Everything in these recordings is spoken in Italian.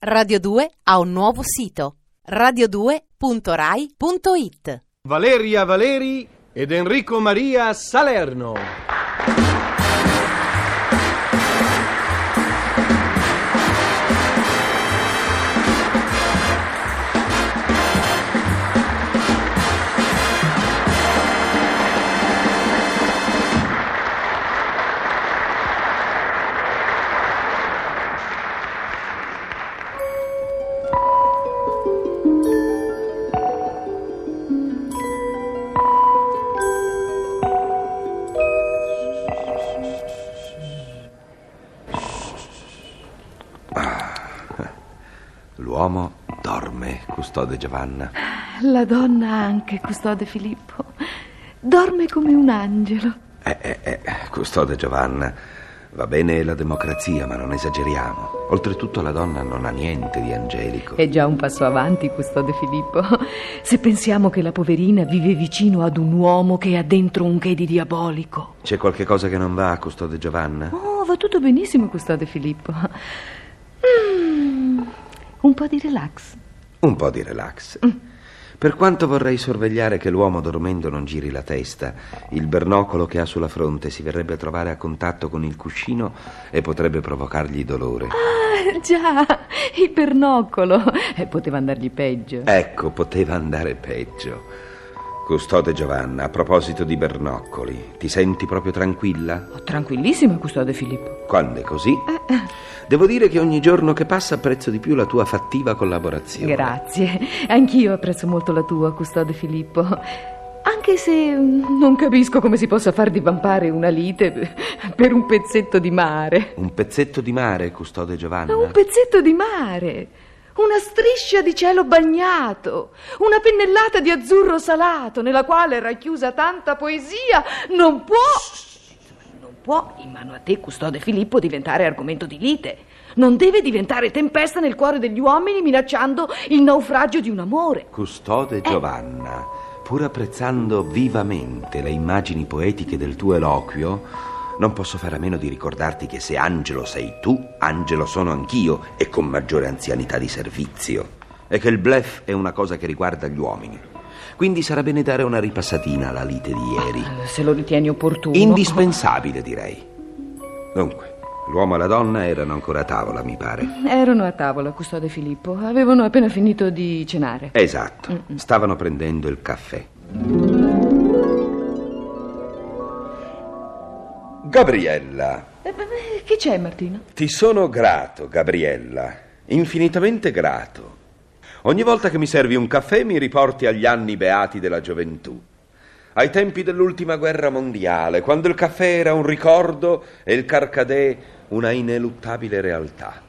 Radio 2 ha un nuovo sito radio2.rai.it Valeria Valeri ed Enrico Maria Salerno. L'uomo dorme, custode Giovanna. La donna anche, custode Filippo. Dorme come un angelo. Eh, eh, eh, custode Giovanna. Va bene la democrazia, ma non esageriamo. Oltretutto la donna non ha niente di angelico. È già un passo avanti, custode Filippo. Se pensiamo che la poverina vive vicino ad un uomo che ha dentro un che di diabolico. C'è qualche cosa che non va, custode Giovanna? Oh, va tutto benissimo, custode Filippo. Mm, un po' di relax. Un po' di relax. Per quanto vorrei sorvegliare che l'uomo dormendo non giri la testa, il bernocolo che ha sulla fronte si verrebbe a trovare a contatto con il cuscino e potrebbe provocargli dolore. Ah, già, il pernoccolo. Eh, poteva andargli peggio. Ecco, poteva andare peggio. Custode Giovanna, a proposito di bernoccoli, ti senti proprio tranquilla? Oh, tranquillissima, custode Filippo. Quando è così? Devo dire che ogni giorno che passa apprezzo di più la tua fattiva collaborazione. Grazie. Anch'io apprezzo molto la tua, custode Filippo. Anche se mm, non capisco come si possa far divampare una lite per un pezzetto di mare. Un pezzetto di mare, custode Giovanna? Un pezzetto di mare. Una striscia di cielo bagnato, una pennellata di azzurro salato nella quale è racchiusa tanta poesia, non può non può, in mano a te, custode Filippo, diventare argomento di lite. Non deve diventare tempesta nel cuore degli uomini minacciando il naufragio di un amore. Custode Giovanna, pur apprezzando vivamente le immagini poetiche del tuo eloquio, non posso fare a meno di ricordarti che se Angelo sei tu, Angelo sono anch'io e con maggiore anzianità di servizio. E che il bluff è una cosa che riguarda gli uomini. Quindi sarà bene dare una ripassatina alla lite di ieri. Se lo ritieni opportuno. Indispensabile, direi. Dunque, l'uomo e la donna erano ancora a tavola, mi pare. Erano a tavola, custode Filippo. Avevano appena finito di cenare. Esatto, stavano prendendo il caffè. Gabriella, Eh, Che c'è, Martino? ti sono grato, Gabriella, infinitamente grato. Ogni volta che mi servi un caffè mi riporti agli anni beati della gioventù. Ai tempi dell'ultima guerra mondiale, quando il caffè era un ricordo e il carcadè una ineluttabile realtà.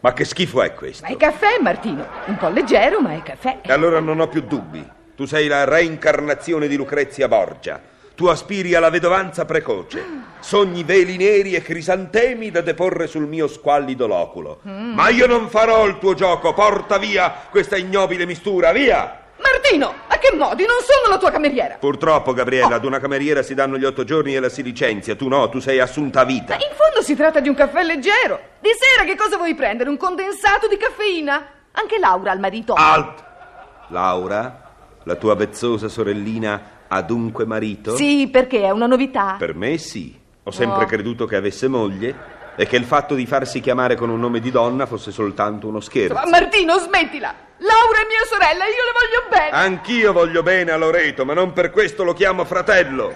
Ma che schifo è questo? Ma è caffè, Martino. Un po' leggero, ma è caffè. E allora non ho più dubbi. Tu sei la reincarnazione di Lucrezia Borgia. Tu aspiri alla vedovanza precoce. Sogni veli neri e crisantemi da deporre sul mio squallido loculo. Ma io non farò il tuo gioco. Porta via questa ignobile mistura, via! Martino, a che modi? Non sono la tua cameriera. Purtroppo, Gabriella, ad una cameriera si danno gli otto giorni e la si licenzia. Tu no, tu sei assunta a vita. In fondo si tratta di un caffè leggero. Di sera che cosa vuoi prendere? Un condensato di caffeina? Anche Laura ha il marito. Alt! Laura, la tua vezzosa sorellina ha dunque marito? Sì, perché è una novità. Per me sì. Ho sempre Oh. creduto che avesse moglie e che il fatto di farsi chiamare con un nome di donna fosse soltanto uno scherzo. Ma Martino, smettila. Laura è mia sorella, io le voglio bene. Anch'io voglio bene a Loreto, ma non per questo lo chiamo fratello.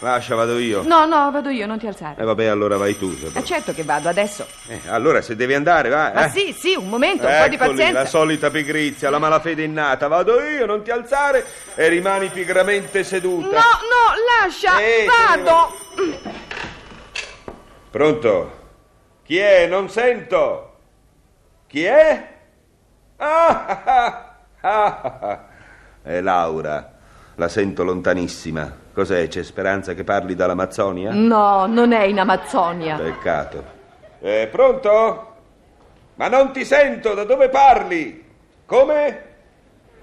Lascia, vado io. No, no, vado io, non ti E alzare. vabbè, allora vai tu. Ma vuoi. certo che vado adesso. Eh, allora, se devi andare, va. Ma eh. sì, sì, un momento, un po' di pazienza. la solita pigrizia, la malafede innata. Vado io, non ti alzare e rimani pigramente seduta. No, no, lascia, Eh, vado. Pronto? Chi è? Non sento. Chi è? Ah, ah, ah, ah, ah. È Laura. La sento lontanissima. Cos'è? C'è speranza che parli dall'Amazzonia? No, non è in Amazzonia. Peccato. Eh, pronto? Ma non ti sento, da dove parli? Come?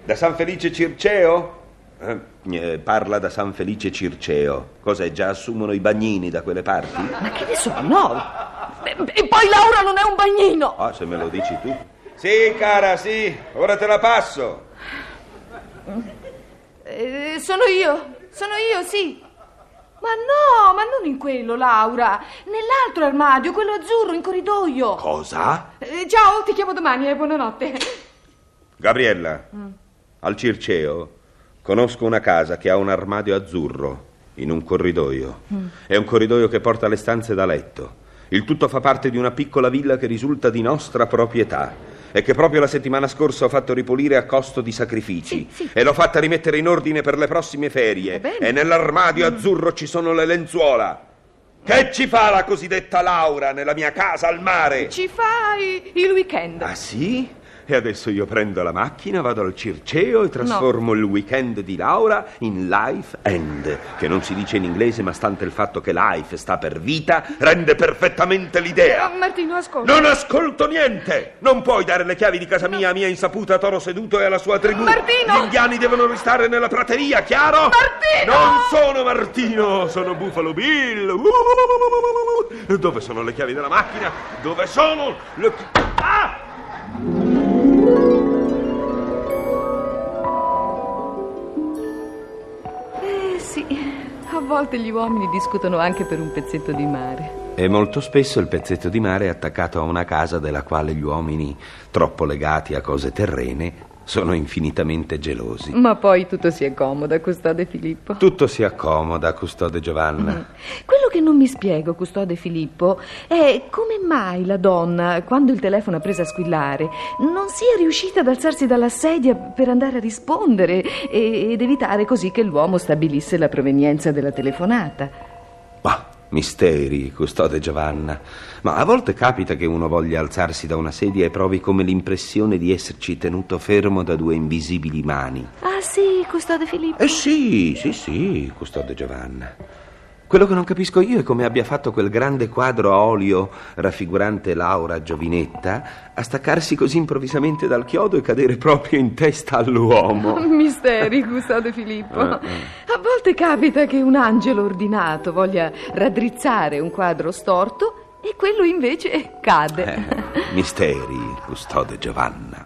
Da San Felice Circeo? Eh, eh, parla da San Felice Circeo. Cos'è? Già assumono i bagnini da quelle parti? Ma che ne so, no. E, e poi Laura non è un bagnino. Ah, se me lo dici tu. Sì, cara, sì, ora te la passo. Eh, sono io, sono io, sì. Ma no, ma non in quello, Laura. Nell'altro armadio, quello azzurro, in corridoio. Cosa? Eh, ciao, ti chiamo domani e buonanotte. Gabriella, al Circeo conosco una casa che ha un armadio azzurro in un corridoio. È un corridoio che porta alle stanze da letto. Il tutto fa parte di una piccola villa che risulta di nostra proprietà e che proprio la settimana scorsa ho fatto ripulire a costo di sacrifici Sì, sì. e l'ho fatta rimettere in ordine per le prossime ferie. Bene. E nell'armadio azzurro ci sono le lenzuola. Che ci fa la cosiddetta Laura nella mia casa al mare? Ci fai il weekend. Ah sì? E adesso io prendo la macchina, vado al Circeo e trasformo il weekend di Laura in life end, che non si dice in inglese, ma stante il fatto che life sta per vita, rende perfettamente l'idea. Eh, Martino, ascolta. Non ascolto niente! Non puoi dare le chiavi di casa mia a mia insaputa a Toro Seduto e alla sua tribù. Martino! Gli indiani devono restare nella prateria, chiaro? Martino! Non sono Martino, sono Buffalo Bill. Uh! Dove sono le chiavi della macchina? Dove sono le... Ah! Sì, a volte gli uomini discutono anche per un pezzetto di mare. E molto spesso il pezzetto di mare è attaccato a una casa della quale gli uomini, troppo legati a cose terrene, sono infinitamente gelosi. Ma poi tutto si accomoda, custode Filippo. Tutto si accomoda, custode Giovanna. Quello che non mi spiego, custode Filippo, è come mai la donna, quando il telefono ha preso a squillare, non sia riuscita ad alzarsi dalla sedia per andare a rispondere ed evitare così che l'uomo stabilisse la provenienza della telefonata. Misteri, custode Giovanna. Ma a volte capita che uno voglia alzarsi da una sedia e provi come l'impressione di esserci tenuto fermo da due invisibili mani. Ah sì, custode Filippo. Eh sì, sì, sì, custode Giovanna. Quello che non capisco io è come abbia fatto quel grande quadro a olio raffigurante Laura giovinetta a staccarsi così improvvisamente dal chiodo e cadere proprio in testa all'uomo. Misteri, custode Filippo. Eh, A volte capita che un angelo ordinato voglia raddrizzare un quadro storto e quello invece cade. Eh, misteri, custode Giovanna.